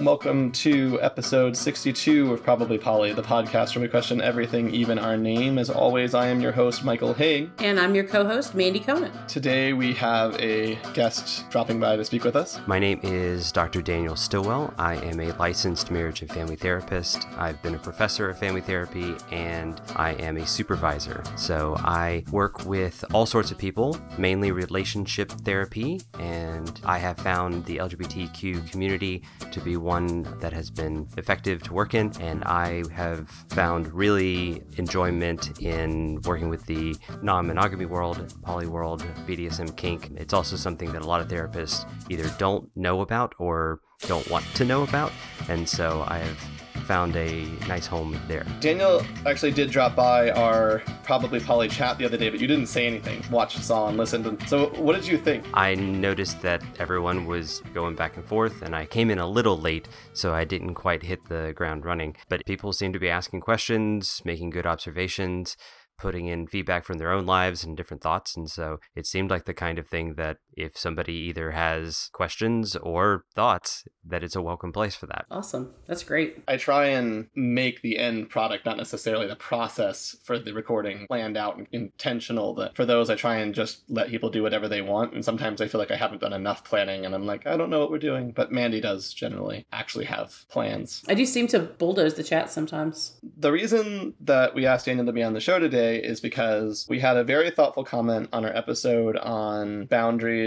Welcome to episode 62 of Probably Polly, the podcast where we question everything, even our name. As always, I am your host, Michael Haig. And I'm your co host, Mandy Conan. Today we have a guest dropping by to speak with us. My name is Dr. Daniel Stillwell. I am a licensed marriage and family therapist. I've been a professor of family therapy and I am a supervisor. So I work with all sorts of people, mainly relationship therapy, and I have found the LGBTQ community to be one that has been effective to work in, and I have found really enjoyment in working with the non monogamy world, poly world, BDSM kink. It's also something that a lot of therapists either don't know about or don't want to know about, and so I have found a nice home there. Daniel actually did drop by our probably Polly chat the other day, but you didn't say anything. Watched, saw, and listened. And so, what did you think? I noticed that everyone was going back and forth, and I came in a little late, so I didn't quite hit the ground running. But people seemed to be asking questions, making good observations putting in feedback from their own lives and different thoughts. And so it seemed like the kind of thing that if somebody either has questions or thoughts, that it's a welcome place for that. Awesome. That's great. I try and make the end product, not necessarily the process for the recording, planned out and intentional. That for those, I try and just let people do whatever they want. And sometimes I feel like I haven't done enough planning and I'm like, I don't know what we're doing. But Mandy does generally actually have plans. I do seem to bulldoze the chat sometimes. The reason that we asked Daniel to be on the show today is because we had a very thoughtful comment on our episode on boundaries,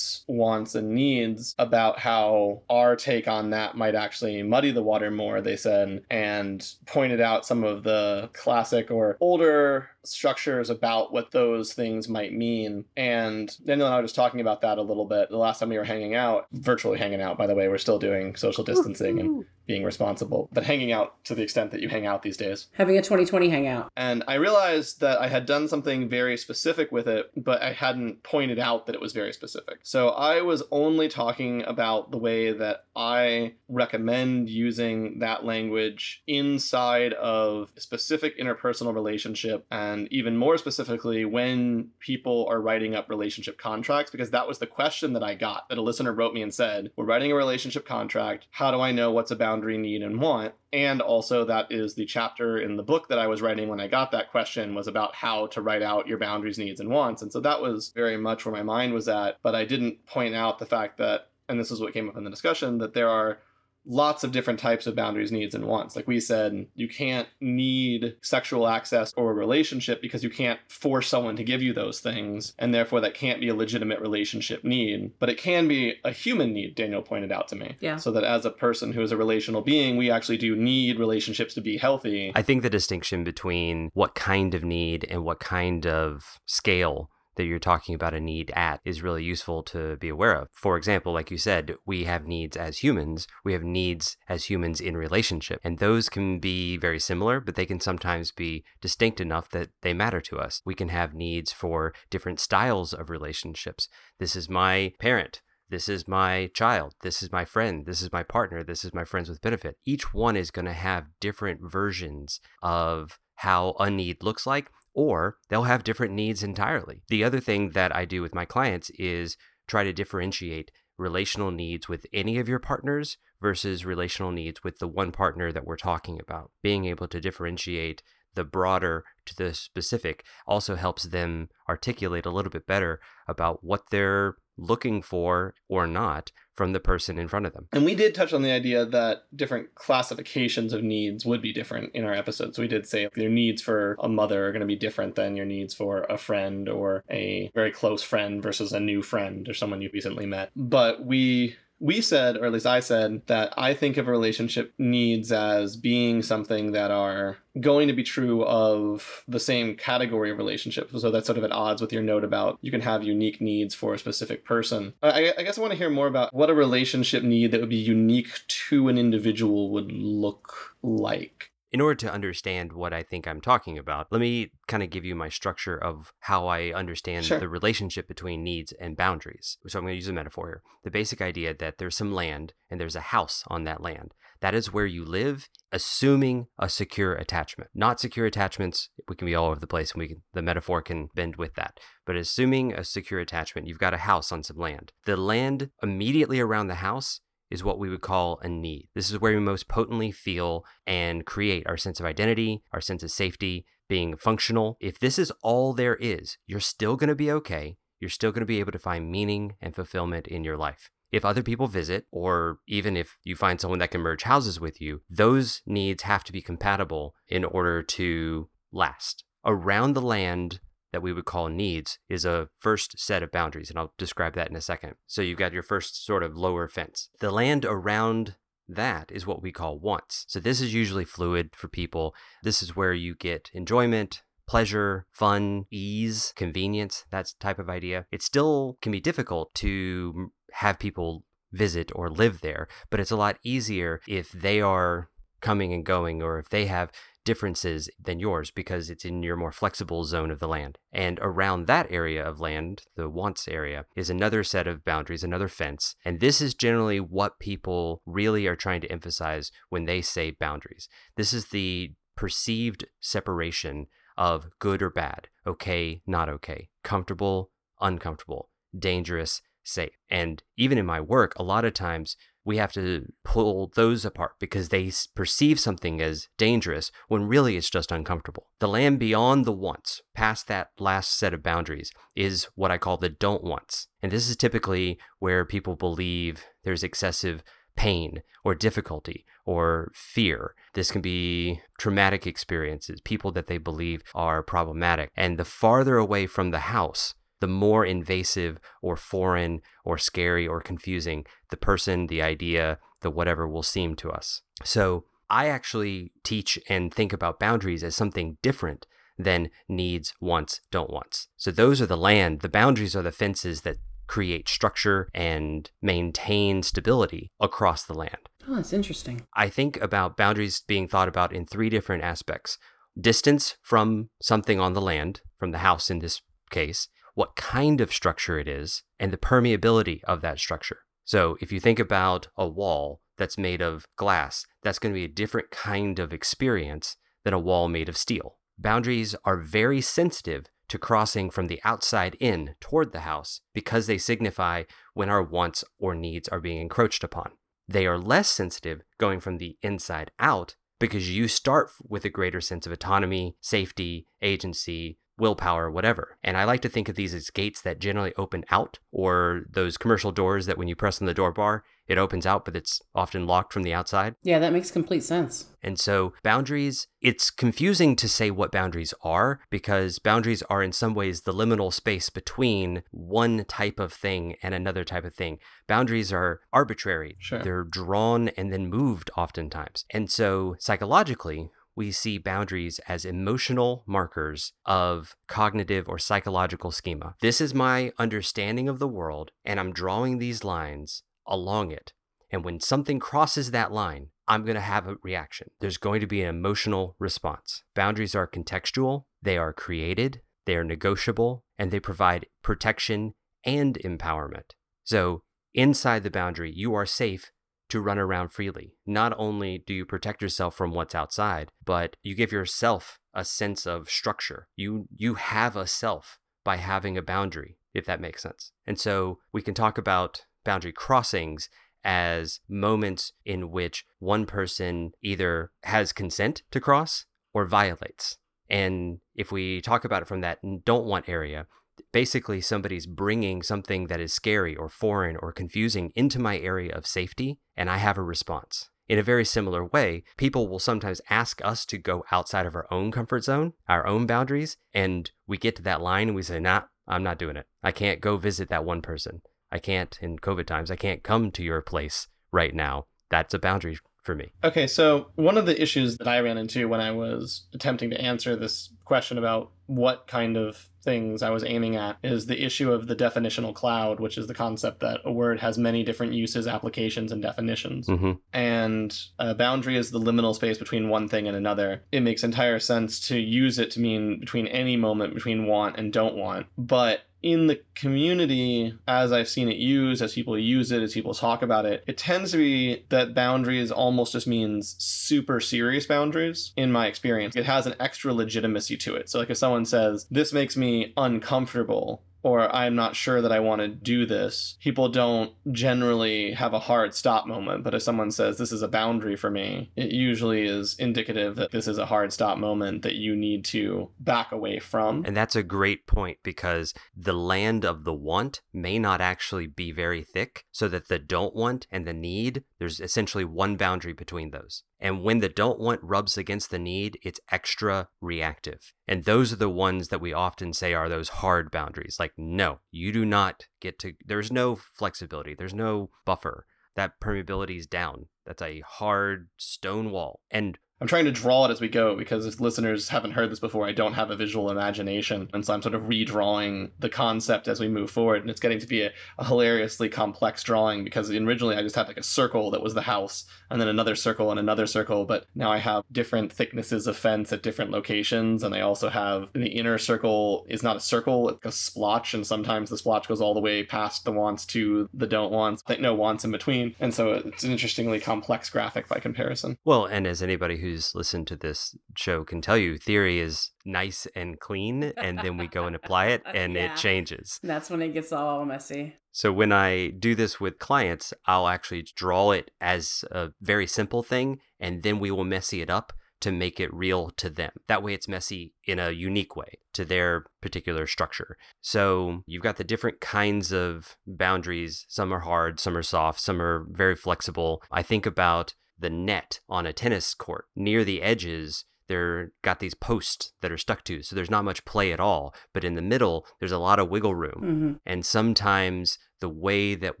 wants, and needs about how our take on that might actually muddy the water more, they said, and pointed out some of the classic or older structures about what those things might mean. And Daniel and I were just talking about that a little bit the last time we were hanging out, virtually hanging out, by the way. We're still doing social distancing and being responsible, but hanging out to the extent that you hang out these days. Having a 2020 hangout. And I realized that I had done something very specific with it, but I hadn't pointed out that it was very specific. So I was only talking about the way that I recommend using that language inside of a specific interpersonal relationship and even more specifically when people are writing up relationship contracts because that was the question that I got that a listener wrote me and said, "We're writing a relationship contract. How do I know what's a boundary, need and want?" And also that is the chapter in the book that I was writing when I got that question was about how to write out your boundaries, needs and wants. And so that was very much where my mind was at, but I didn't point out the fact that and this is what came up in the discussion that there are lots of different types of boundaries, needs, and wants. Like we said, you can't need sexual access or a relationship because you can't force someone to give you those things, and therefore that can't be a legitimate relationship need. But it can be a human need, Daniel pointed out to me. Yeah. So that as a person who is a relational being, we actually do need relationships to be healthy. I think the distinction between what kind of need and what kind of scale that you're talking about a need at is really useful to be aware of. For example, like you said, we have needs as humans, we have needs as humans in relationship, and those can be very similar, but they can sometimes be distinct enough that they matter to us. We can have needs for different styles of relationships. This is my parent. This is my child. This is my friend. This is my partner. This is my friends with benefit. Each one is going to have different versions of how a need looks like or they'll have different needs entirely. The other thing that I do with my clients is try to differentiate relational needs with any of your partners versus relational needs with the one partner that we're talking about. Being able to differentiate the broader to the specific also helps them articulate a little bit better about what they're looking for or not from the person in front of them. And we did touch on the idea that different classifications of needs would be different in our episodes. We did say your needs for a mother are going to be different than your needs for a friend or a very close friend versus a new friend or someone you recently met. But we we said, or at least I said, that I think of a relationship needs as being something that are going to be true of the same category of relationship. So that's sort of at odds with your note about you can have unique needs for a specific person. I, I guess I want to hear more about what a relationship need that would be unique to an individual would look like in order to understand what I think I'm talking about, let me kind of give you my structure of how I understand Sure. the relationship between needs and boundaries. So I'm going to use a metaphor here. The basic idea that there's some land and there's a house on that land. That is where you live, assuming a secure attachment. Not secure attachments, we can be all over the place and we can, the metaphor can bend with that. But assuming a secure attachment, you've got a house on some land. The land immediately around the house is what we would call a need. This is where we most potently feel and create our sense of identity, our sense of safety, being functional. If this is all there is, you're still going to be okay. You're still going to be able to find meaning and fulfillment in your life. If other people visit, or even if you find someone that can merge houses with you, those needs have to be compatible in order to last. Around the land that we would call needs is a first set of boundaries, and I'll describe that in a second. So you've got your first sort of lower fence. The land around that is what we call wants. So this is usually fluid for people. This is where you get enjoyment, pleasure, fun, ease, convenience, that type of idea. It still can be difficult to have people visit or live there, but it's a lot easier if they are coming and going or if they have differences than yours because it's in your more flexible zone of the land. And around that area of land, the wants area, is another set of boundaries, another fence. And this is generally what people really are trying to emphasize when they say boundaries. This is the perceived separation of good or bad, okay, not okay, comfortable, uncomfortable, dangerous, safe. And even in my work, a lot of times we have to pull those apart because they perceive something as dangerous when really it's just uncomfortable. The land beyond the wants, past that last set of boundaries, is what I call the don't wants. And this is typically where people believe there's excessive pain or difficulty or fear. This can be traumatic experiences, people that they believe are problematic. And the farther away from the house, the more invasive or foreign or scary or confusing the person, the idea, the whatever will seem to us. So I actually teach and think about boundaries as something different than needs, wants, don't wants. So those are the land, the boundaries are the fences that create structure and maintain stability across the land. Oh, that's interesting. I think about boundaries being thought about in three different aspects distance from something on the land, from the house in this case, what kind of structure it is, and the permeability of that structure. So if you think about a wall that's made of glass, that's going to be a different kind of experience than a wall made of steel. Boundaries are very sensitive to crossing from the outside in toward the house because they signify when our wants or needs are being encroached upon. They are less sensitive going from the inside out because you start with a greater sense of autonomy, safety, agency, willpower, whatever. And I like to think of these as gates that generally open out, or those commercial doors that when you press on the door bar, it opens out, but it's often locked from the outside. Yeah, that makes complete sense. And so, boundaries, it's confusing to say what boundaries are because boundaries are in some ways the liminal space between one type of thing and another type of thing. Boundaries are arbitrary, Sure. they're drawn and then moved oftentimes. And so, psychologically, we see boundaries as emotional markers of cognitive or psychological schema. This is my understanding of the world, and I'm drawing these lines along it. And when something crosses that line, I'm going to have a reaction. There's going to be an emotional response. Boundaries are contextual, they are created, they are negotiable, and they provide protection and empowerment. So, inside the boundary, you are safe to run around freely. Not only do you protect yourself from what's outside, but you give yourself a sense of structure. You you have a self by having a boundary, if that makes sense. And so we can talk about boundary crossings as moments in which one person either has consent to cross or violates. And if we talk about it from that don't want area, basically somebody's bringing something that is scary or foreign or confusing into my area of safety, and I have a response. In a very similar way, people will sometimes ask us to go outside of our own comfort zone, our own boundaries, and we get to that line and we say, nah, I'm not doing it. I can't go visit that one person. I can't, in COVID times, I can't come to your place right now. That's a boundary for me. Okay, so one of the issues that I ran into when I was attempting to answer this question about what kind of things I was aiming at is the issue of the definitional cloud, which is the concept that a word has many different uses, applications, and definitions. hmm And a boundary is the liminal space between one thing and another. It makes entire sense to use it to mean between any moment between want and don't want. But in the community, as I've seen it used, as people use it, as people talk about it, it tends to be that boundaries almost just means super serious boundaries, in my experience. It has an extra legitimacy to it. So, like if someone says, This makes me uncomfortable, or I'm not sure that I want to do this, people don't generally have a hard stop moment. But if someone says this is a boundary for me, it usually is indicative that this is a hard stop moment that you need to back away from. And that's a great point because the land of the want may not actually be very thick, so that the don't want and the need, there's essentially one boundary between those. And when the don't want rubs against the need, it's extra reactive. And those are the ones that we often say are those hard boundaries. Like, no, you do not get to, there's no flexibility, there's no buffer. That permeability is down. That's a hard stone wall. And I'm trying to draw it as we go because if listeners haven't heard this before, I don't have a visual imagination. And so I'm sort of redrawing the concept as we move forward. And it's getting to be a, a, hilariously complex drawing because originally I just had like a circle that was the house and then another circle and another circle. But now I have different thicknesses of fence at different locations. And I also have the inner circle is not a circle, it's a splotch. And sometimes the splotch goes all the way past the wants to the don't wants, like no wants in between. And so it's an interestingly complex graphic by comparison. Well, and as anybody who's listened to this show can tell you, theory is nice and clean, and then we go and apply it, and yeah. it changes. That's when it gets all messy. So when I do this with clients, I'll actually draw it as a very simple thing, and then we will messy it up to make it real to them. That way it's messy in a unique way to their particular structure. So you've got the different kinds of boundaries. Some are hard, some are soft, some are very flexible. I think about the net on a tennis court. Near the edges, they're got these posts that are stuck to, so there's not much play at all. But in the middle, there's a lot of wiggle room. Mm-hmm. And sometimes the way that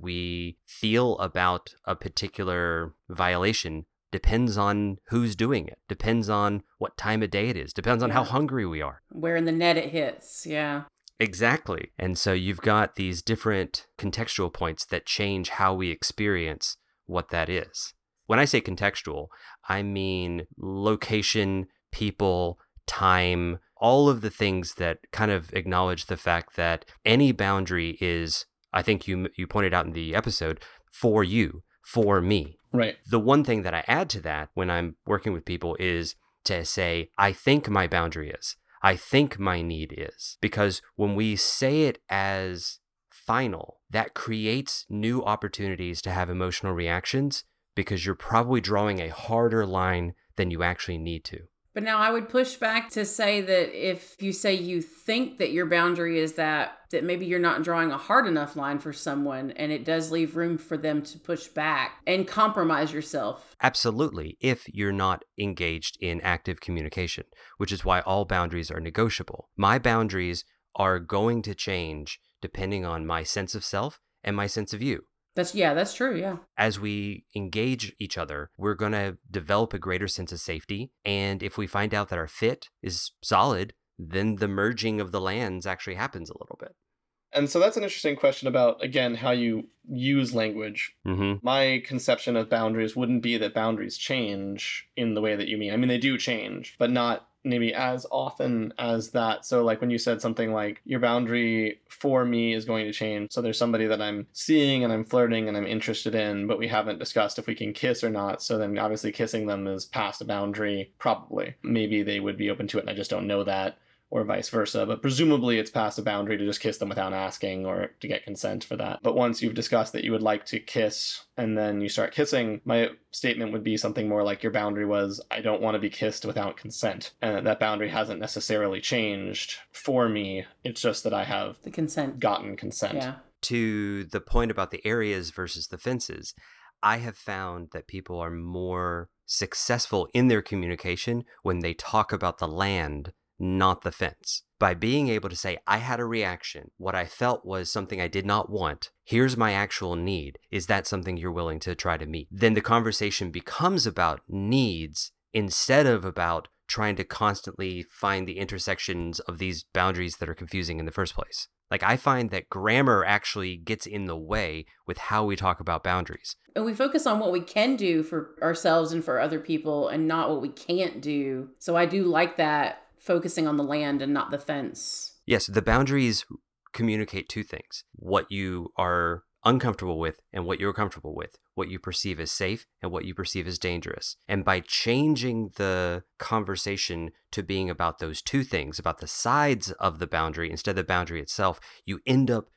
we feel about a particular violation depends on who's doing it, depends on what time of day it is, depends on yeah. how hungry we are. Where in the net it hits, yeah. Exactly. And so you've got these different contextual points that change how we experience what that is. When I say contextual, I mean location, people, time, all of the things that kind of acknowledge the fact that any boundary is, I think you you pointed out in the episode, for you, for me. Right. The one thing that I add to that when I'm working with people is to say, I think my boundary is. I think my need is. Because when we say it as final, that creates new opportunities to have emotional reactions because you're probably drawing a harder line than you actually need to. But now I would push back to say that if you say you think that your boundary is that, that maybe you're not drawing a hard enough line for someone and it does leave room for them to push back and compromise yourself. Absolutely, if you're not engaged in active communication, which is why all boundaries are negotiable. My boundaries are going to change depending on my sense of self and my sense of you. That's yeah, that's true, yeah. As we engage each other, we're going to develop a greater sense of safety, and if we find out that our fit is solid, then the merging of the lands actually happens a little bit. And so that's an interesting question about, again, how you use language. Mm-hmm. My conception of boundaries wouldn't be that boundaries change in the way that you mean. I mean, they do change, but not maybe as often as that. So, like when you said something like, your boundary for me is going to change. So, there's somebody that I'm seeing and I'm flirting and I'm interested in, but we haven't discussed if we can kiss or not. So, then obviously kissing them is past a boundary, probably. Maybe they would be open to it and I just don't know that or vice versa. But presumably it's past a boundary to just kiss them without asking or to get consent for that. But once you've discussed that you would like to kiss and then you start kissing, my statement would be something more like your boundary was, I don't want to be kissed without consent. And that boundary hasn't necessarily changed for me. It's just that I have the consent gotten consent. Yeah. To the point about the areas versus the fences, I have found that people are more successful in their communication when they talk about the land not the fence. By being able to say, I had a reaction, what I felt was something I did not want, here's my actual need, is that something you're willing to try to meet? Then the conversation becomes about needs instead of about trying to constantly find the intersections of these boundaries that are confusing in the first place. Like, I find that grammar actually gets in the way with how we talk about boundaries. And we focus on what we can do for ourselves and for other people and not what we can't do. So I do like that focusing on the land and not the fence. Yes, the boundaries communicate two things what you are uncomfortable with and what you're comfortable with, what you perceive as safe and what you perceive as dangerous. And by changing the conversation to being about those two things, about the sides of the boundary instead of the boundary itself, you end up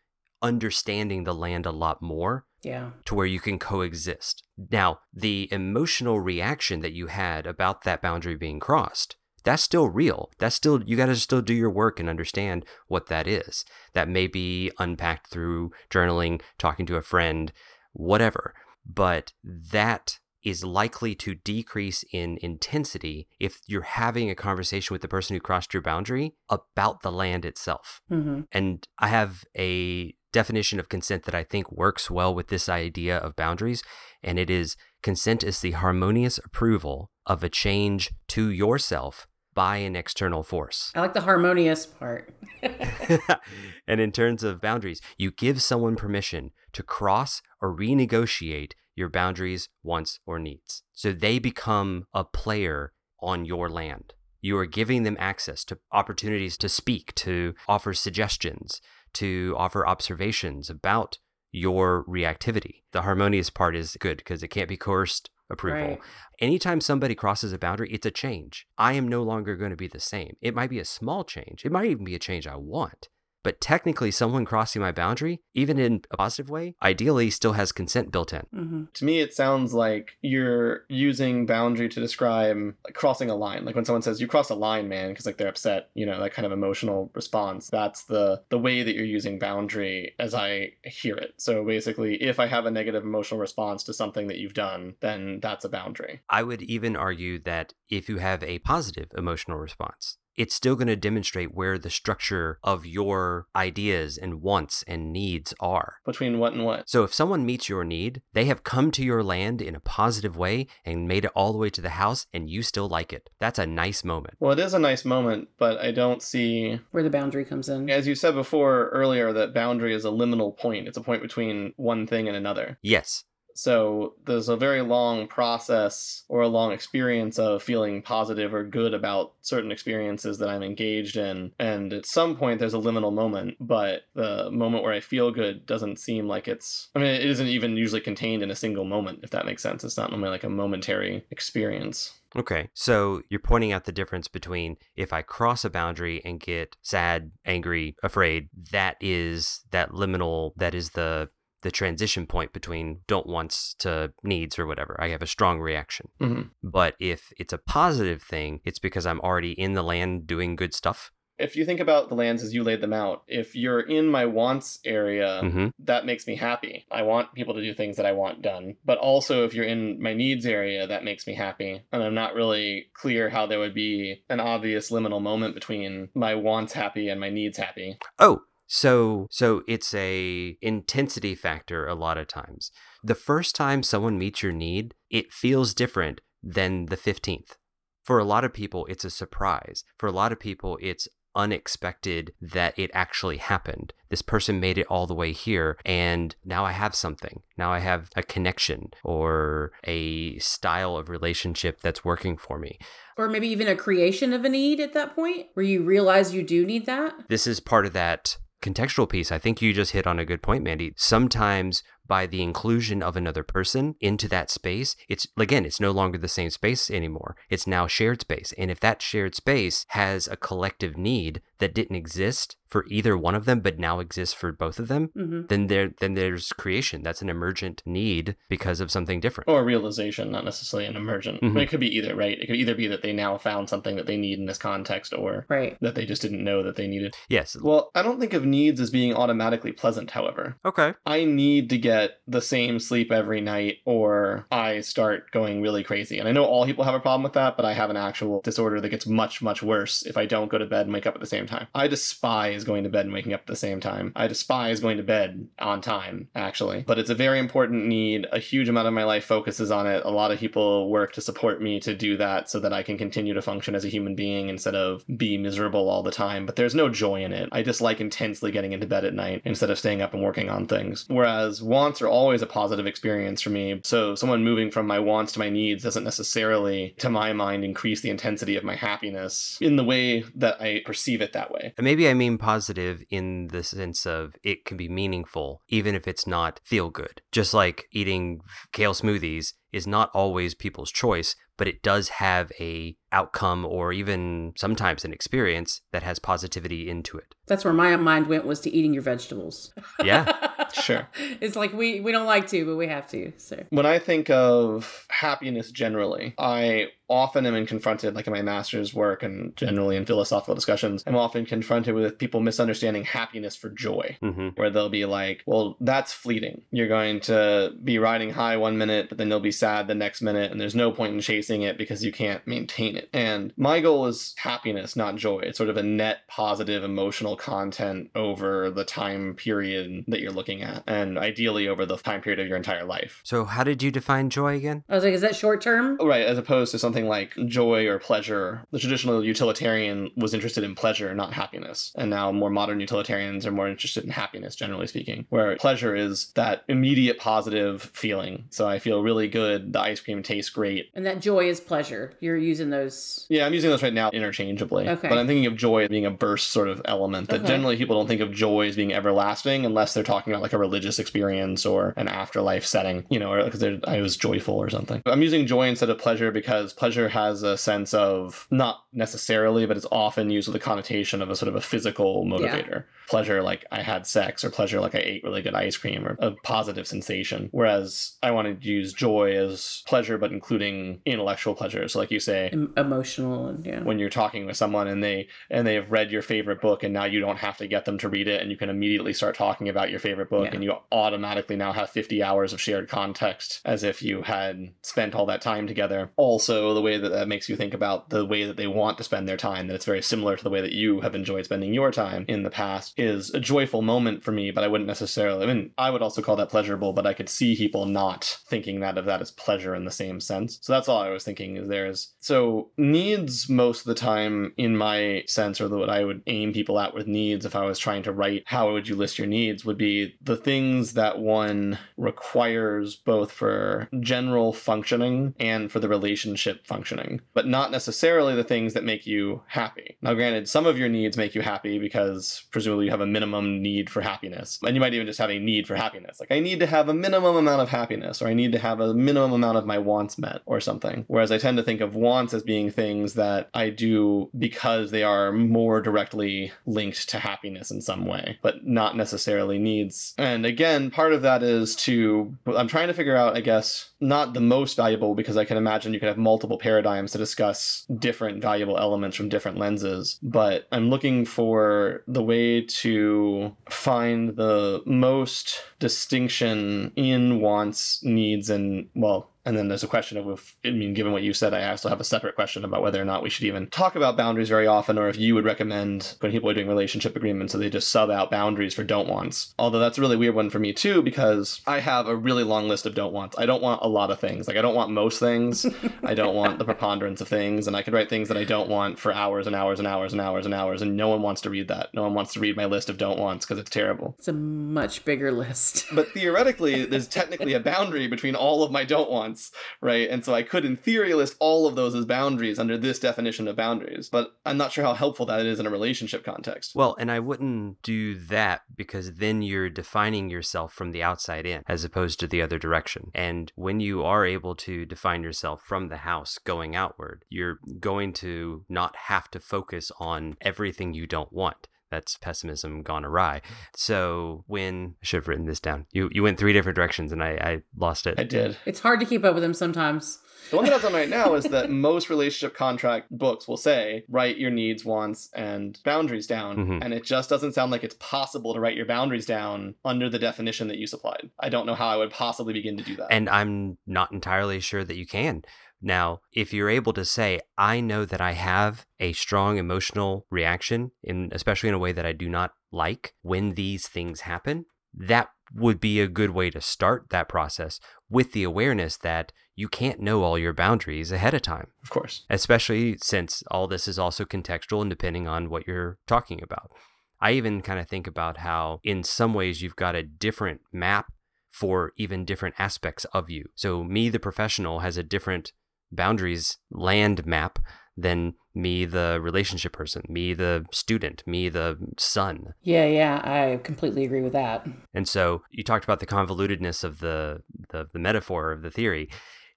understanding the land a lot more Yeah. to where you can coexist. Now, the emotional reaction that you had about that boundary being crossed, that's still real. That's still, you got to still do your work and understand what that is. That may be unpacked through journaling, talking to a friend, whatever. But that is likely to decrease in intensity if you're having a conversation with the person who crossed your boundary about the land itself. Mm-hmm. And I have a definition of consent that I think works well with this idea of boundaries. And it is consent is the harmonious approval of a change to yourself by an external force. I like the harmonious part. and in terms of boundaries, you give someone permission to cross or renegotiate your boundaries, wants, or needs. So they become a player on your land. You are giving them access to opportunities to speak, to offer suggestions, to offer observations about your reactivity. The harmonious part is good because it can't be coerced approval. Right. Anytime somebody crosses a boundary, it's a change. I am no longer going to be the same. It might be a small change. It might even be a change I want. But technically, someone crossing my boundary, even in a positive way, ideally still has consent built in. Mm-hmm. To me, it sounds like you're using boundary to describe like, crossing a line. Like when someone says "you cross a line, man," because like they're upset, you know, that kind of emotional response. That's the the way that you're using boundary as I hear it. So basically, if I have a negative emotional response to something that you've done, then that's a boundary. I would even argue that if you have a positive emotional response, it's still going to demonstrate where the structure of your ideas and wants and needs are. Between what and what? So if someone meets your need, they have come to your land in a positive way and made it all the way to the house and you still like it. That's a nice moment. Well, it is a nice moment, but I don't see Where the boundary comes in. as you said before earlier that boundary is a liminal point. It's a point between one thing and another. Yes. So there's a very long process or a long experience of feeling positive or good about certain experiences that I'm engaged in. And at some point, there's a liminal moment, but the moment where I feel good doesn't seem like it's, I mean, it isn't even usually contained in a single moment, if that makes sense. It's not normally like a momentary experience. Okay. So you're pointing out the difference between if I cross a boundary and get sad, angry, afraid, that is that liminal, that is the the transition point between don't wants to needs or whatever. I have a strong reaction. hmm But if it's a positive thing, it's because I'm already in the land doing good stuff. If you think about the lands as you laid them out, if you're in my wants area, hmm that makes me happy. I want people to do things that I want done. But also, if you're in my needs area, that makes me happy. And I'm not really clear how there would be an obvious liminal moment between my wants happy and my needs happy. Oh, so so it's a intensity factor a lot of times. The first time someone meets your need, it feels different than the 15th. For a lot of people, it's a surprise. For a lot of people, it's unexpected that it actually happened. This person made it all the way here, and now I have something. Now I have a connection or a style of relationship that's working for me. Or maybe even a creation of a need at that point where you realize you do need that. this is part of that contextual piece. I think you just hit on a good point, Mandy. Sometimes by the inclusion of another person into that space, it's again, it's no longer the same space anymore. It's now shared space. And if that shared space has a collective need that didn't exist for either one of them but now exists for both of them, hmm then there then there's creation. That's an emergent need because of something different. Or realization, not necessarily an emergent. I mean, Mhm. it could be either, right? It could either be that they now found something that they need in this context or Right. that they just didn't know that they needed. Yes. Well, I don't think of needs as being automatically pleasant, however. Okay. I need to get the same sleep every night or I start going really crazy. And I know all people have a problem with that, but I have an actual disorder that gets much, much worse if I don't go to bed and wake up at the same time. I despise going to bed and waking up at the same time. I despise going to bed on time, actually. But it's a very important need. A huge amount of my life focuses on it. A lot of people work to support me to do that so that I can continue to function as a human being instead of be miserable all the time. But there's no joy in it. I just like intensely getting into bed at night instead of staying up and working on things. Whereas wants are always a positive experience for me. So someone moving from my wants to my needs doesn't necessarily, to my mind, increase the intensity of my happiness in the way that I perceive it that way. And maybe I mean positive in the sense of it can be meaningful, even if it's not feel good. Just like eating kale smoothies is not always people's choice, but it does have a outcome or even sometimes an experience that has positivity into it. That's where my mind went was to eating your vegetables. Yeah. Sure. it's like we we don't like to, but we have to. So When I think of happiness generally, I often am confronted, like in my master's work and generally in philosophical discussions, I'm often confronted with people misunderstanding happiness for joy. hmm Where they'll be like, well, that's fleeting. You're going to be riding high one minute, but then you'll be sad the next minute, and there's no point in chasing it because you can't maintain it. And my goal is happiness, not joy. It's sort of a net positive emotional content over the time period that you're looking at, and ideally over the time period of your entire life. So, how did you define joy again? I was like, is that short term? Oh, right, as opposed to something like joy or pleasure. The traditional utilitarian was interested in pleasure, not happiness. And now more modern utilitarians are more interested in happiness, generally speaking, where pleasure is that immediate positive feeling. So I feel really good, the ice cream tastes great. And that joy is pleasure. You're using those. Yeah, I'm using those right now interchangeably. Okay. But I'm thinking of joy as being a burst sort of element that Okay. generally people don't think of joy as being everlasting unless they're talking about like a religious experience or an afterlife setting, you know, or because I was joyful or something. I'm using joy instead of pleasure because pleasure has a sense of not necessarily, but it's often used with a connotation of a sort of a physical motivator. Pleasure like I had sex or pleasure like I ate really good ice cream or a positive sensation. Whereas I wanted to use joy as pleasure, but including intellectual pleasure. So like you say, em- Emotional and yeah. when you're talking with someone and they and they have read your favorite book and now you don't have to get them to read it and you can immediately start talking about your favorite book Yeah. and you automatically now have 50 hours of shared context as if you had spent all that time together. Also the way that that makes you think about the way that they want to spend their time that it's very similar to the way that you have enjoyed spending your time in the past is a joyful moment for me but i wouldn't necessarily i mean i would also call that pleasurable but i could see people not thinking that of that as pleasure in the same sense. So that's all i was thinking is there's so needs most of the time in my sense or what i would aim people at with needs if i was trying to write how would you list your needs would be the things that one requires both for general functioning and for the relationship functioning but not necessarily the things that make you happy. Now granted some of your needs make you happy because presumably you have a minimum need for happiness and you might even just have a need for happiness. Like i need to have a minimum amount of happiness or i need to have a minimum amount of my wants met or something. Whereas i tend to think of wants as being things that i do because they are more directly linked to happiness in some way but not necessarily needs and again part of that is to i'm trying to figure out i guess not the most valuable because i can imagine you could have multiple paradigms to discuss different valuable elements from different lenses. But i'm looking for the way to find the most distinction in wants needs and well and then there's a question of if, I mean, given what you said, I also have a separate question about whether or not we should even talk about boundaries very often, or if you would recommend when people are doing relationship agreements, so they just sub out boundaries for don't wants. Although that's a really weird one for me too, because I have a really long list of don't wants. I don't want a lot of things. Like I don't want most things. I don't want the preponderance of things, and I could write things that I don't want for hours and hours and hours and hours and hours, and no one wants to read that. No one wants to read my list of don't wants because it's terrible. It's a much bigger list. But theoretically, there's technically a boundary between all of my don't wants, right? And so I could, in theory, list all of those as boundaries under this definition of boundaries. But I'm not sure how helpful that is in a relationship context. Well, and I wouldn't do that because then you're defining yourself from the outside in as opposed to the other direction. And when you are able to define yourself from the house going outward, you're going to not have to focus on everything you don't want. That's pessimism gone awry. So when I should have written this down. You you went three different directions and I, I lost it. I did. It's hard to keep up with them sometimes. The one that I was on right now is that most relationship contract books will say write your needs, wants, and boundaries down. Mhm. And it just doesn't sound like it's possible to write your boundaries down under the definition that you supplied. I don't know how I would possibly begin to do that. And I'm not entirely sure that you can. Now, if you're able to say, I know that I have a strong emotional reaction, in especially in a way that I do not like when these things happen, that would be a good way to start that process with the awareness that you can't know all your boundaries ahead of time, of course. especially since all this is also contextual and depending on what you're talking about. I even kind of think about how, in some ways, you've got a different map for even different aspects of you. So, me, the professional, has a different boundaries land map than me, the relationship person, me, the student, me, the son. Yeah, yeah, I completely agree with that. And so you talked about the convolutedness of the, the, the metaphor of the theory.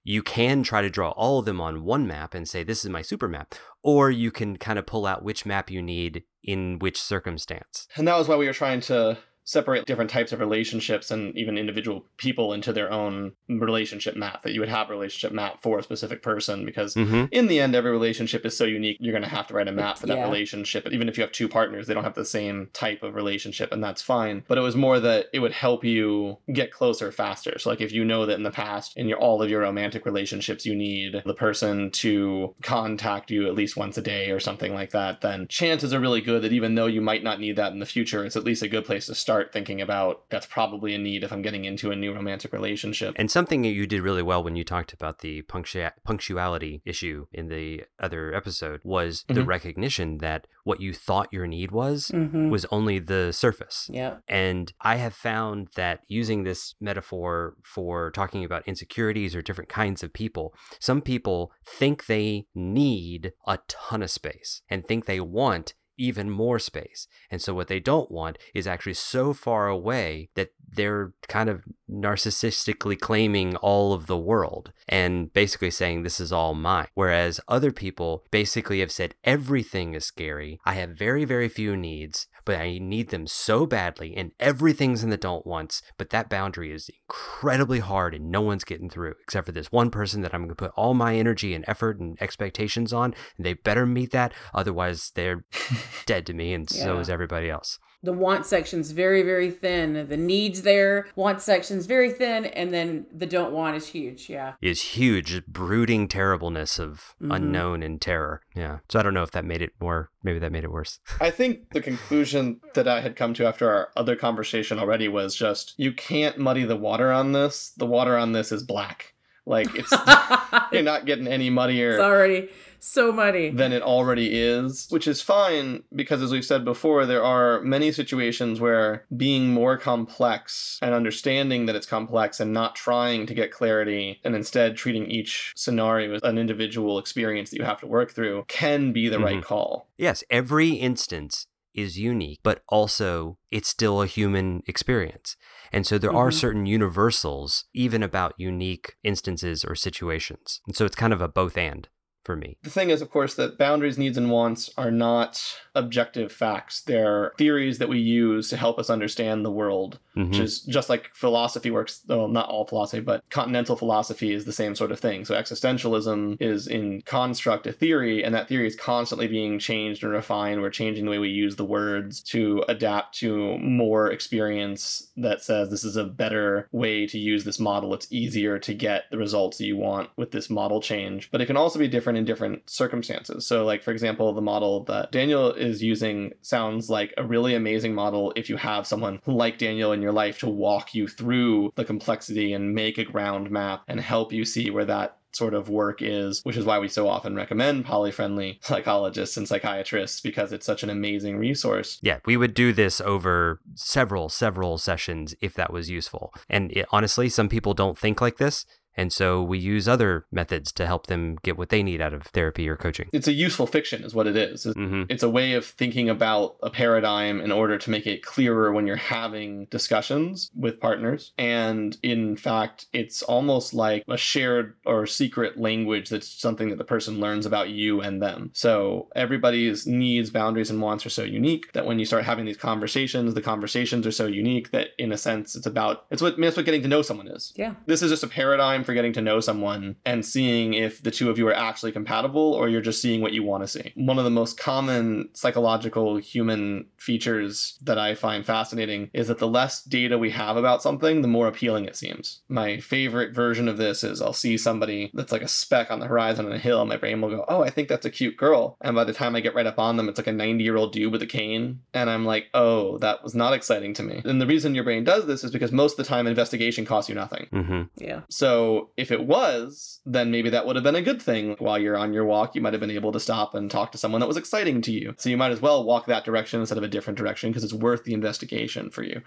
You can try to draw all of them on one map and say, this is my super map. Or you can kind of pull out which map you need in which circumstance. And that was why we were trying to separate different types of relationships and even individual people into their own relationship map that you would have a relationship map for a specific person because Mm-hmm. in the end every relationship is so unique you're going to have to write a map for that Yeah. relationship even if you have two partners they don't have the same type of relationship and that's fine but it was more that it would help you get closer faster so like if you know that in the past in your all of your romantic relationships you need the person to contact you at least once a day or something like that then chances are really good that even though you might not need that in the future it's at least a good place to start thinking about that's probably a need if i'm getting into a new romantic relationship And something that you did really well when you talked about the punctua- punctuality issue in the other episode was the Mhm. recognition that what you thought your need was Mm-hmm. was only the surface. Yeah. And I have found that using this metaphor for talking about insecurities or different kinds of people, some people think they need a ton of space and think they want even more space. And so what they don't want is actually so far away that they're kind of narcissistically claiming all of the world and basically saying this is all mine. Whereas other people basically have said everything is scary. I have very, very few needs, but I need them so badly and everything's in the don't wants. But that boundary is incredibly hard and no one's getting through except for this one person that I'm going to put all my energy and effort and expectations on. And they better meet that. Otherwise, they're dead to me and so is everybody else. The want section's very, very thin. The needs there, want section's very thin, and then the don't want is huge. Yeah. is huge brooding terribleness of Mhm. unknown and terror yeah so i don't know if that made it more maybe that made it worse I think the conclusion that I had come to after our other conversation already was just you can't muddy the water on this. The water on this is black. Like it's you're not getting any muddier it's already so muddy. than it already is, which is fine because, as we've said before, there are many situations where being more complex and understanding that it's complex and not trying to get clarity and instead treating each scenario as an individual experience that you have to work through can be the right call. yes every instance is unique but also it's still a human experience and so there are Mhm. certain universals even about unique instances or situations and so it's kind of a both and for me. The thing is, of course, that boundaries, needs, and wants are not objective facts. They're theories that we use to help us understand the world, which Mhm. is just like philosophy works. Well, not all philosophy, but continental philosophy is the same sort of thing. So existentialism is in construct a theory, and that theory is constantly being changed and refined. We're changing the way we use the words to adapt to more experience that says this is a better way to use this model. It's easier to get the results that you want with this model change. But it can also be different in different circumstances. So, like, for example, the model that Daniel is using sounds like a really amazing model if you have someone like Daniel in your life to walk you through the complexity and make a ground map and help you see where that sort of work is, which is why we so often recommend poly-friendly psychologists and psychiatrists because it's such an amazing resource. Yeah, we would do this over several, several sessions if that was useful. And it, honestly, some people don't think like this. And so we use other methods to help them get what they need out of therapy or coaching. It's a useful fiction, is what it is. hmm It's a way of thinking about a paradigm in order to make it clearer when you're having discussions with partners. And in fact, it's almost like a shared or secret language that's something that the person learns about you and them. So everybody's needs, boundaries, and wants are so unique that when you start having these conversations, the conversations are so unique that in a sense it's about it's what it's what getting to know someone is. Yeah. This is just a paradigm for getting to know someone and seeing if the two of you are actually compatible or you're just seeing what you want to see. One of the most common psychological human features that I find fascinating is that the less data we have about something, the more appealing it seems. My favorite version of this is I'll see somebody that's like a speck on the horizon on a hill, and my brain will go, Oh, I think that's a cute girl. And by the time I get right up on them, it's like a 90 year old dude with a cane. And I'm like, Oh, that was not exciting to me. And the reason your brain does this is because most of the time investigation costs you nothing. hmm Yeah. So so if it was, then maybe that would have been a good thing. While you're on your walk, you might have been able to stop and talk to someone that was exciting to you. So you might as well walk that direction instead of a different direction because it's worth the investigation for you.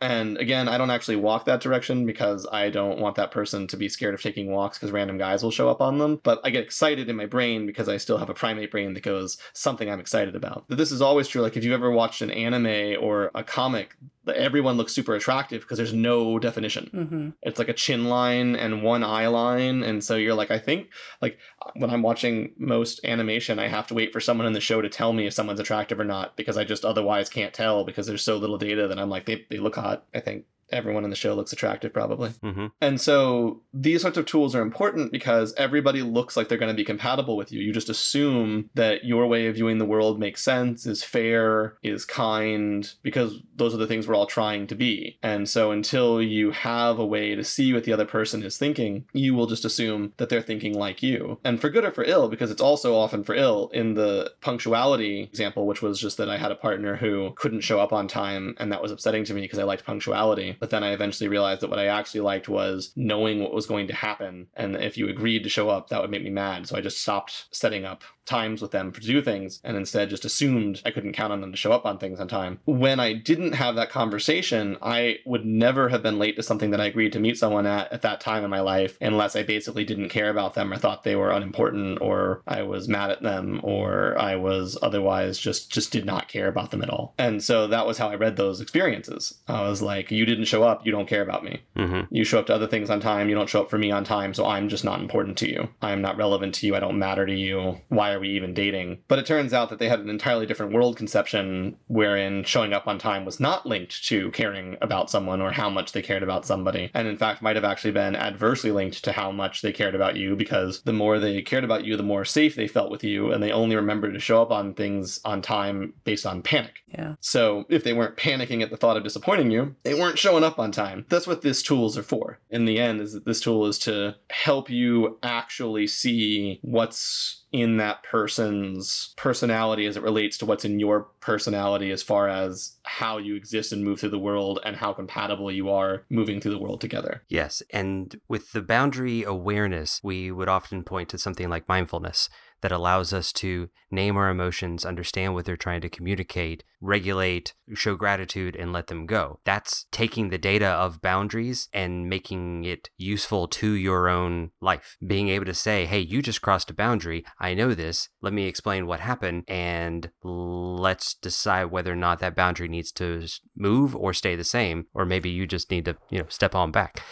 And again, I don't actually walk that direction because I don't want that person to be scared of taking walks because random guys will show up on them. But I get excited in my brain because I still have a primate brain that goes something I'm excited about. This is always true. Like if you've ever watched an anime or a comic, everyone looks super attractive because there's no definition. Mm-hmm. It's like a chin line and one eye line. And so you're like, I think, like, when I'm watching most animation, I have to wait for someone in the show to tell me if someone's attractive or not because I just otherwise can't tell because there's so little data that I'm like, they, they look hot, I think everyone in the show looks attractive probably. Hmm and so these sorts of tools are important because everybody looks like they're going to be compatible with you. You just assume that your way of viewing the world makes sense is fair is kind because those are the things we're all trying to be. And so until you have a way to see what the other person is thinking you will just assume that they're thinking like you. And for good or for ill because it's also often for ill in the punctuality example which was just that i had a partner who couldn't show up on time and that was upsetting to me because i liked punctuality but then I eventually realized that what I actually liked was knowing what was going to happen. And if you agreed to show up, that would make me mad. So I just stopped setting up times with them to do things and instead just assumed I couldn't count on them to show up on things on time. When I didn't have that conversation, I would never have been late to something that I agreed to meet someone at at that time in my life unless I basically didn't care about them or thought they were unimportant or I was mad at them or I was otherwise just just did not care about them at all. And so that was how I read those experiences. I was like, you didn't show up, you don't care about me. hmm You show up to other things on time, you don't show up for me on time, so I'm just not important to you. I'm not relevant to you, I don't matter to you. Why are we even dating? But it turns out that they had an entirely different world conception wherein showing up on time was not linked to caring about someone or how much they cared about somebody. And in fact, might have actually been adversely linked to how much they cared about you because the more they cared about you, the more safe they felt with you, and they only remembered to show up on things on time based on panic. Yeah. So if they weren't panicking at the thought of disappointing you, they weren't showing up on time. That's what these tools are for. In the end, is that this tool is to help you actually see what's in that person's personality as it relates to what's in your personality as far as how you exist and move through the world and how compatible you are moving through the world together. Yes. And with the boundary awareness, we would often point to something like mindfulness that allows us to name our emotions, understand what they're trying to communicate, regulate, show gratitude, and let them go. That's taking the data of boundaries and making it useful to your own life. Being able to say, hey, you just crossed a boundary. I know this. Let me explain what happened, and let's decide whether or not that boundary needs to move or stay the same, or maybe you just need to, you know, step on back.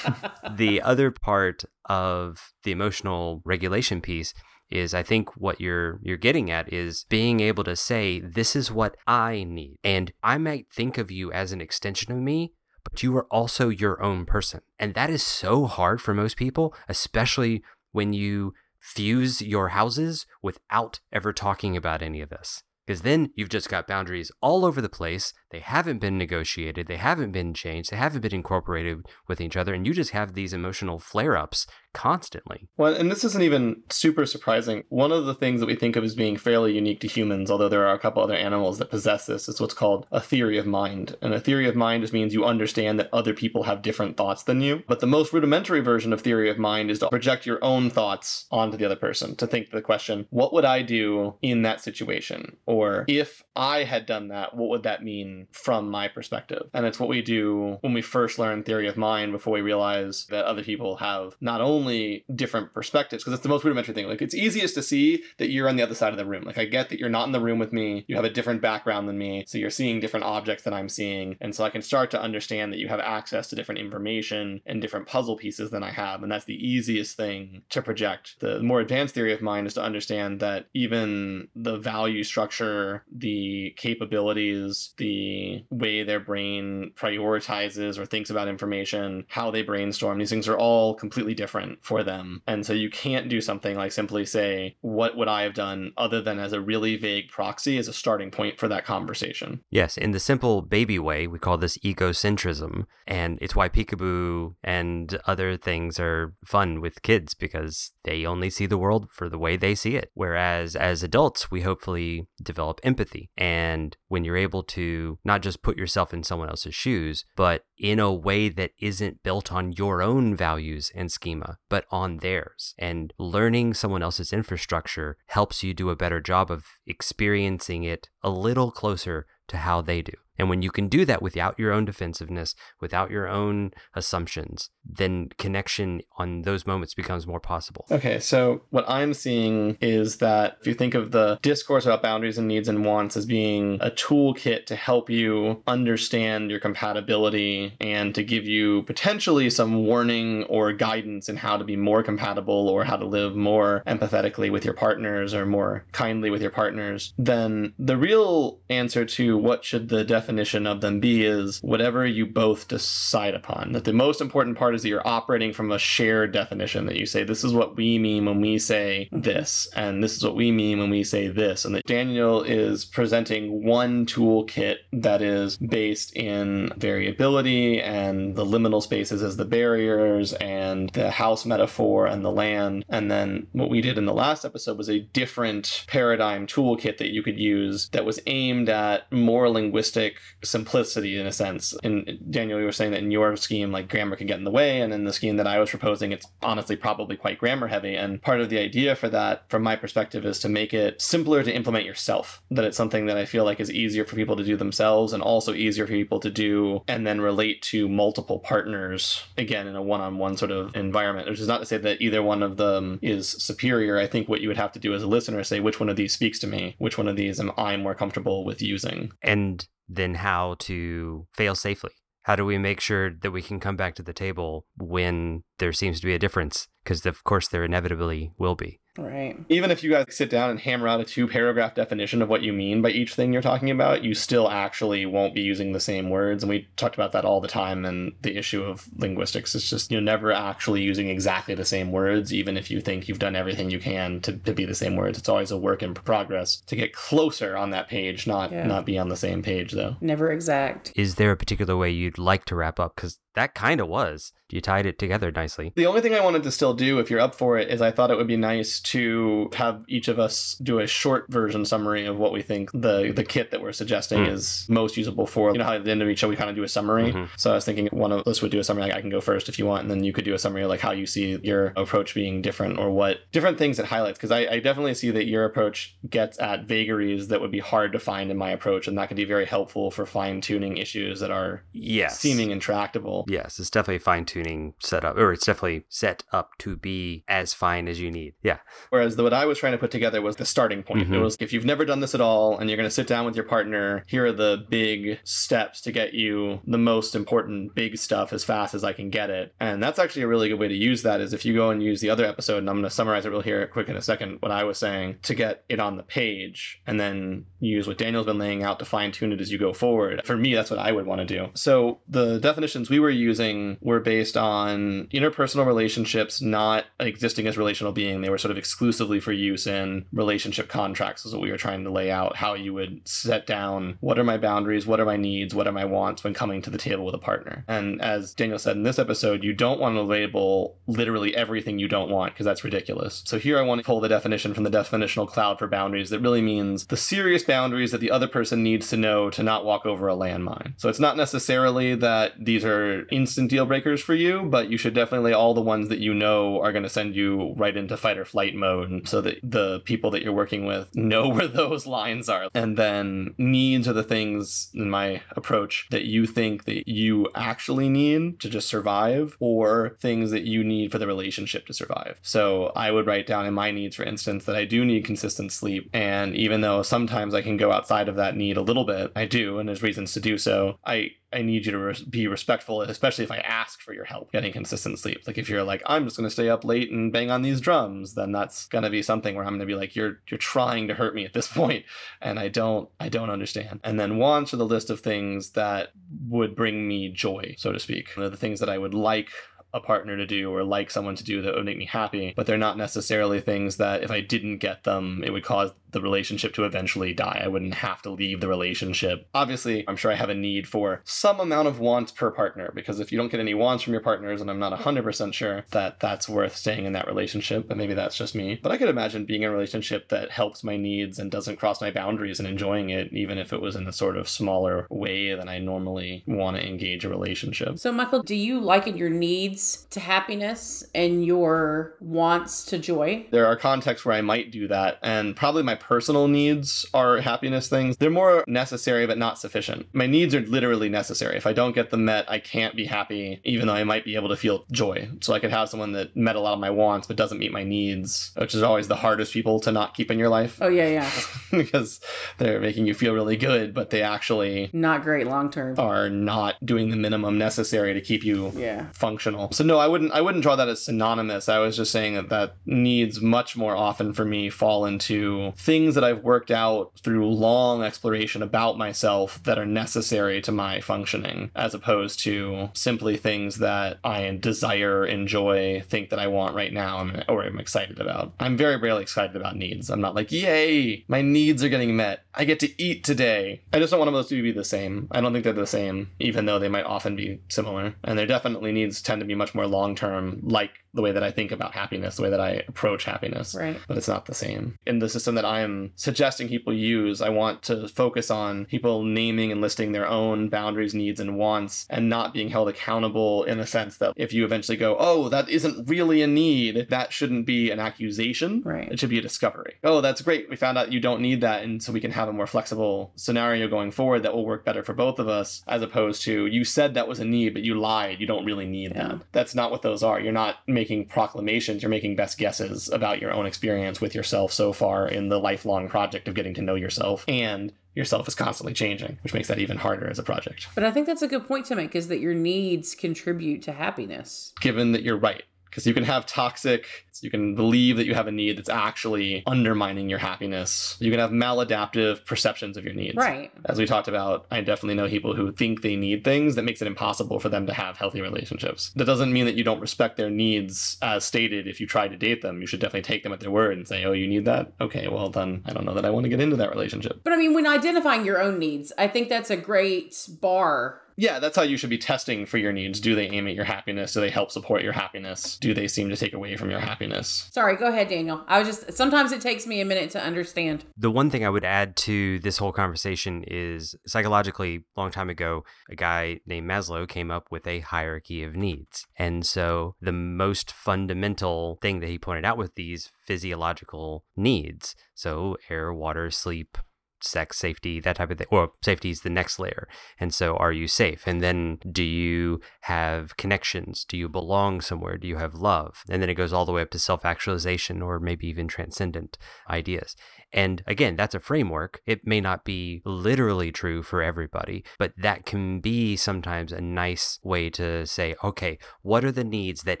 the other part of the emotional regulation piece is I think what you're you're getting at is being able to say this is what I need. And I might think of you as an extension of me but you are also your own person. And that is so hard for most people especially when you fuse your houses without ever talking about any of this. Because then you've just got boundaries all over the place. They haven't been negotiated, they haven't been changed, they haven't been incorporated with each other, and you just have these emotional flare ups constantly. Well, and this isn't even super surprising. One of the things that we think of as being fairly unique to humans, although there are a couple other animals that possess this, is what's called a theory of mind. And a theory of mind just means you understand that other people have different thoughts than you. But the most rudimentary version of theory of mind is to project your own thoughts onto the other person, to think the question, what would I do in that situation? Or if I had done that, what would that mean from my perspective? And it's what we do when we first learn theory of mind before we realize that other people have not only different perspectives, because it's the most rudimentary thing. Like it's easiest to see that you're on the other side of the room. Like I get that you're not in the room with me, you have a different background than me, so you're seeing different objects than I'm seeing. And so I can start to understand that you have access to different information and different puzzle pieces than I have. And that's the easiest thing to project. The more advanced theory of mind is to understand that even the value structure, the capabilities, the way their brain prioritizes or thinks about information, how they brainstorm, these things are all completely different for them. And so you can't do something like simply say, What would I have done other than as a really vague proxy as a starting point for that conversation? Yes, in the simple baby way, we call this egocentrism. And it's why peekaboo and other things are fun with kids because they only see the world for the way they see it. Whereas as adults, we hopefully develop develop empathy. And when you're able to not just put yourself in someone else's shoes, but in a way that isn't built on your own values and schema, but on theirs. And learning someone else's infrastructure helps you do a better job of experiencing it a little closer to how they do. And when you can do that without your own defensiveness, without your own assumptions, then connection on those moments becomes more possible. Okay, so what I'm seeing is that if you think of the discourse about boundaries and needs and wants as being a toolkit to help you understand your compatibility and to give you potentially some warning or guidance in how to be more compatible or how to live more empathetically with your partners or more kindly with your partners, then the real answer to what should the definition of them be is whatever you both decide upon. That the most important part is that you're operating from a shared definition that you say, this is what we mean when we say this, and this is what we mean when we say this. And that Daniel is presenting one toolkit that is based in variability and the liminal spaces as the barriers and the house metaphor and the land. And then what we did in the last episode was a different paradigm toolkit that you could use that was aimed at more linguistic simplicity in a sense. And Daniel, you were saying that in your scheme, like grammar can get in the way. And in the scheme that I was proposing, it's honestly probably quite grammar heavy. And part of the idea for that, from my perspective, is to make it simpler to implement yourself. That it's something that I feel like is easier for people to do themselves and also easier for people to do and then relate to multiple partners, again, in a one on one sort of environment, which is not to say that either one of them is superior. I think what you would have to do as a listener is say, which one of these speaks to me? Which one of these am I more comfortable with using? And then how to fail safely. How do we make sure that we can come back to the table when there seems to be a difference? Because, of course, there inevitably will be. Right. Even if you guys sit down and hammer out a two paragraph definition of what you mean by each thing you're talking about, you still actually won't be using the same words. And we talked about that all the time. And the issue of linguistics is just you're never actually using exactly the same words, even if you think you've done everything you can to, to be the same words. It's always a work in progress to get closer on that page, not Yeah. not be on the same page though. Never exact. Is there a particular way you'd like to wrap up? Because that kind of was. You tied it together nicely. The only thing I wanted to still do, if you're up for it, is I thought it would be nice to have each of us do a short version summary of what we think the the kit that we're suggesting Hmm. is most usable for. You know how at the end of each show we kind of do a summary. Mhm. So I was thinking one of us would do a summary. Like I can go first if you want, and then you could do a summary of like how you see your approach being different or what different things it highlights. Because I, I definitely see that your approach gets at vagaries that would be hard to find in my approach, and that could be very helpful for fine tuning issues that are Yes. seeming intractable. Yes, it's definitely fine tuning set up, or it's definitely set up to be as fine as you need. Yeah. Whereas the, what I was trying to put together was the starting point. It Mhm. was if you've never done this at all and you're going to sit down with your partner, here are the big steps to get you the most important big stuff as fast as I can get it. And that's actually a really good way to use that is if you go and use the other episode, and I'm going to summarize it real here quick in a second, what I was saying to get it on the page and then use what Daniel's been laying out to fine tune it as you go forward. For me, that's what I would want to do. So the definitions we were using were based on interpersonal relationships not existing as relational being. They were sort of exclusively for use in relationship contracts, is what we were trying to lay out how you would set down what are my boundaries, what are my needs, what are my wants when coming to the table with a partner. And as Daniel said in this episode, you don't want to label literally everything you don't want because that's ridiculous. So here I want to pull the definition from the definitional cloud for boundaries that really means the serious boundaries that the other person needs to know to not walk over a landmine. So it's not necessarily that these are instant deal breakers for you, but you should definitely all the ones that you know are going to send you right into fight or flight mode so that the people that you're working with know where those lines are. And then needs are the things in my approach that you think that you actually need to just survive or things that you need for the relationship to survive. So I would write down in my needs, for instance, that I do need consistent sleep. And even though sometimes I can go outside of that need a little bit, I do, and there's reasons to do so. I I need you to be respectful, especially if I ask for your help getting consistent sleep. Like if you're like, I'm just going to stay up late and bang on these drums, then that's going to be something where I'm going to be like, you're you're trying to hurt me at this point, and I don't I don't understand. And then wants are the list of things that would bring me joy, so to speak. They're the things that I would like a partner to do or like someone to do that would make me happy, but they're not necessarily things that if I didn't get them, it would cause the relationship to eventually die. I wouldn't have to leave the relationship. Obviously, I'm sure I have a need for some amount of wants per partner because if you don't get any wants from your partners, and I'm not 100% sure that that's worth staying in that relationship, but maybe that's just me. But I could imagine being in a relationship that helps my needs and doesn't cross my boundaries and enjoying it, even if it was in a sort of smaller way than I normally want to engage a relationship. So, Michael, do you liken your needs to happiness and your wants to joy? There are contexts where I might do that, and probably my personal needs are happiness things. They're more necessary but not sufficient. My needs are literally necessary. If I don't get them met, I can't be happy, even though I might be able to feel joy. So I could have someone that met a lot of my wants but doesn't meet my needs, which is always the hardest people to not keep in your life. Oh, yeah, yeah. because they're making you feel really good, but they actually Not great long term. are not doing the minimum necessary to keep you Yeah. functional. So no, I wouldn't I wouldn't draw that as synonymous. I was just saying that that needs much more often for me fall into things that I've worked out through long exploration about myself that are necessary to my functioning as opposed to simply things that I desire, enjoy, think that I want right now or I'm excited about. I'm very rarely excited about needs. I'm not like, "Yay, my needs are getting met. I get to eat today." I just don't want them to be the same. I don't think they're the same even though they might often be similar. And their definitely needs tend to be much more long term, like the way that I think about happiness, the way that I approach happiness. Right. But it's not the same. In the system that I am suggesting people use, I want to focus on people naming and listing their own boundaries, needs, and wants, and not being held accountable in the sense that if you eventually go, oh, that isn't really a need, that shouldn't be an accusation. Right. It should be a discovery. Oh, that's great. We found out you don't need that. And so we can have a more flexible scenario going forward that will work better for both of us, as opposed to you said that was a need, but you lied. You don't really need Yeah. that. That's not what those are. You're not making proclamations, you're making best guesses about your own experience with yourself so far in the lifelong project of getting to know yourself. And yourself is constantly changing, which makes that even harder as a project. But I think that's a good point to make is that your needs contribute to happiness. Given that you're right. Because you can have toxic, you can believe that you have a need that's actually undermining your happiness. You can have maladaptive perceptions of your needs. Right. As we talked about, I definitely know people who think they need things that makes it impossible for them to have healthy relationships. That doesn't mean that you don't respect their needs as stated if you try to date them. You should definitely take them at their word and say, oh, you need that? Okay, well, then I don't know that I want to get into that relationship. But I mean, when identifying your own needs, I think that's a great bar. Yeah, that's how you should be testing for your needs. Do they aim at your happiness? Do they help support your happiness? Do they seem to take away from your happiness? Sorry, go ahead, Daniel. I was just sometimes it takes me a minute to understand. The one thing I would add to this whole conversation is psychologically, a long time ago, a guy named Maslow came up with a hierarchy of needs. And so the most fundamental thing that he pointed out with these physiological needs, so air, water, sleep, sex, safety, that type of thing. Or safety is the next layer. And so are you safe? And then do you have connections? Do you belong somewhere? Do you have love? And then it goes all the way up to self actualization or maybe even transcendent ideas. And again, that's a framework. It may not be literally true for everybody, but that can be sometimes a nice way to say, okay, what are the needs that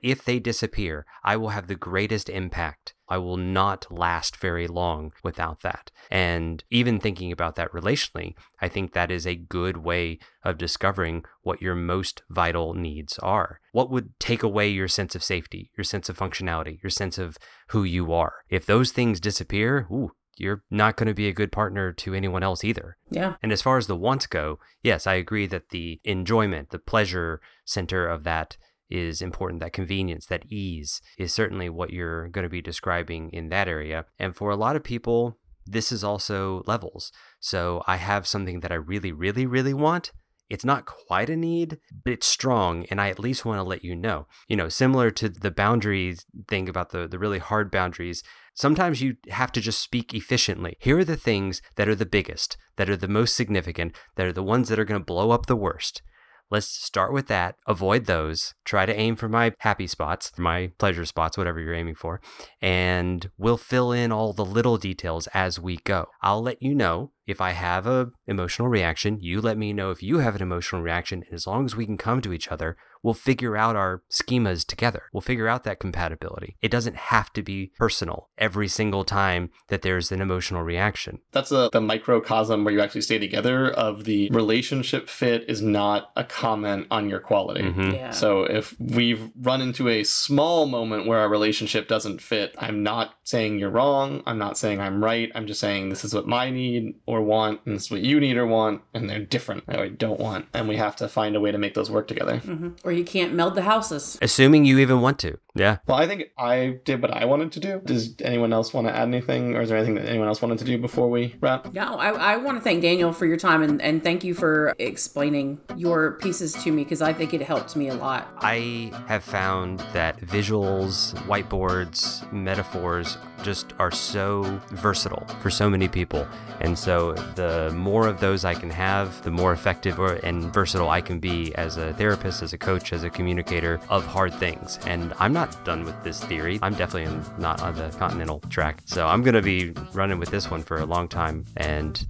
if they disappear, I will have the greatest impact? I will not last very long without that. And even thinking about that relationally, I think that is a good way of discovering what your most vital needs are. What would take away your sense of safety, your sense of functionality, your sense of who you are? If those things disappear, ooh, you're not going to be a good partner to anyone else either. Yeah. And as far as the wants go, yes, I agree that the enjoyment, the pleasure center of that is important. That convenience, that ease is certainly what you're going to be describing in that area. And for a lot of people, this is also levels. So I have something that I really, really, really want. It's not quite a need, but it's strong, and I at least want to let you know. You know, similar to the boundaries thing about the, the really hard boundaries, sometimes you have to just speak efficiently. Here are the things that are the biggest, that are the most significant, that are the ones that are going to blow up the worst. Let's start with that. Avoid those. Try to aim for my happy spots, my pleasure spots, whatever you're aiming for. And we'll fill in all the little details as we go. I'll let you know if I have a emotional reaction. You let me know if you have an emotional reaction. And as long as we can come to each other, we'll figure out our schemas together. We'll figure out that compatibility. It doesn't have to be personal every single time that there's an emotional reaction. That's a, the microcosm where you actually stay together of the relationship fit is not a comment on your quality. Mhm. Yeah. So if we've run into a small moment where our relationship doesn't fit, I'm not saying you're wrong. I'm not saying I'm right. I'm just saying this is what my need or want, and this is what you need or want, and they're different or don't want, and we have to find a way to make those work together. hmm Or you can't meld the houses. Assuming you even want to. Yeah. Well, I think I did what I wanted to do. Does anyone else want to add anything, or is there anything that anyone else wanted to do before we wrap? No, I, I want to thank Daniel for your time and, and thank you for explaining your pieces to me because I think it helped me a lot. I have found that visuals, whiteboards, metaphors just are so versatile for so many people. And so the more of those I can have, the more effective or, and versatile I can be as a therapist, as a coach, as a communicator of hard things. And I'm not done with this theory. I'm definitely not on the continental track. So I'm going to be running with this one for a long time. And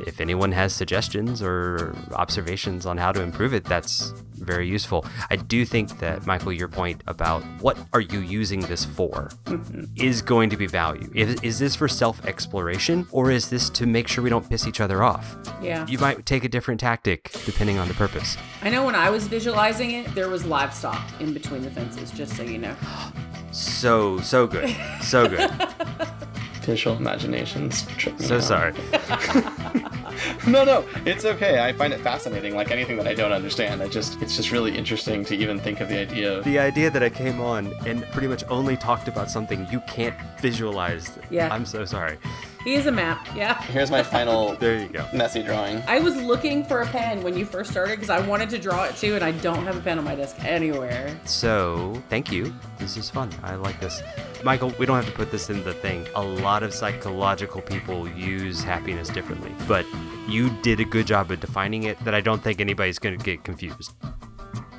if anyone has suggestions or observations on how to improve it, that's very useful. I do think that, Michael, your point about what are you using this for is going to be value. Is, is this for self exploration or is this to make sure we don't piss each other off? Yeah. You might take a different tactic depending on the purpose. I know when I was visualizing it, there was livestock in between the fences, just so you know. So, so good. So good. Visual imaginations. So out. sorry. no, no, it's okay. I find it fascinating. Like anything that I don't understand, I just it's just really interesting to even think of the idea of The idea that I came on and pretty much only talked about something you can't visualize. Yeah. I'm so sorry. He is a map, yeah. Here's my final There you go. messy drawing. I was looking for a pen when you first started because I wanted to draw it too, and I don't have a pen on my desk anywhere. So, thank you. This is fun. I like this. Michael, we don't have to put this in the thing. A lot of psychological people use happiness differently, but you did a good job of defining it that I don't think anybody's going to get confused.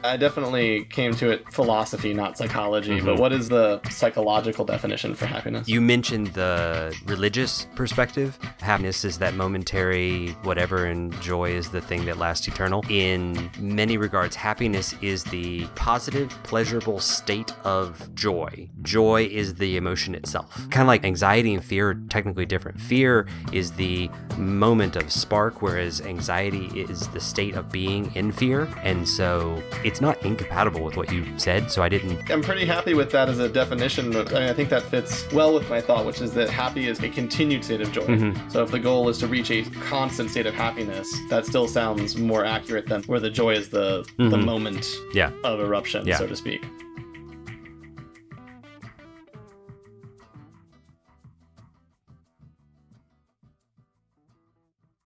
I definitely came to it philosophy, not psychology. But mm-hmm. what is the psychological definition for happiness? You mentioned the religious perspective. Happiness is that momentary whatever, and joy is the thing that lasts eternal. In many regards, happiness is the positive, pleasurable state of joy. Joy is the emotion itself. Kind of like anxiety and fear are technically different. Fear is the moment of spark, whereas anxiety is the state of being in fear. And so it's not incompatible with what you said. So I didn't I'm pretty happy with that as a definition. I, mean, I think that fits well with my thought, which is that happy is a continued state of joy. Mhm. So if the goal is to reach a constant state of happiness, that still sounds more accurate than where the joy is the the Mhm. moment Yeah. of eruption, Yeah. so to speak.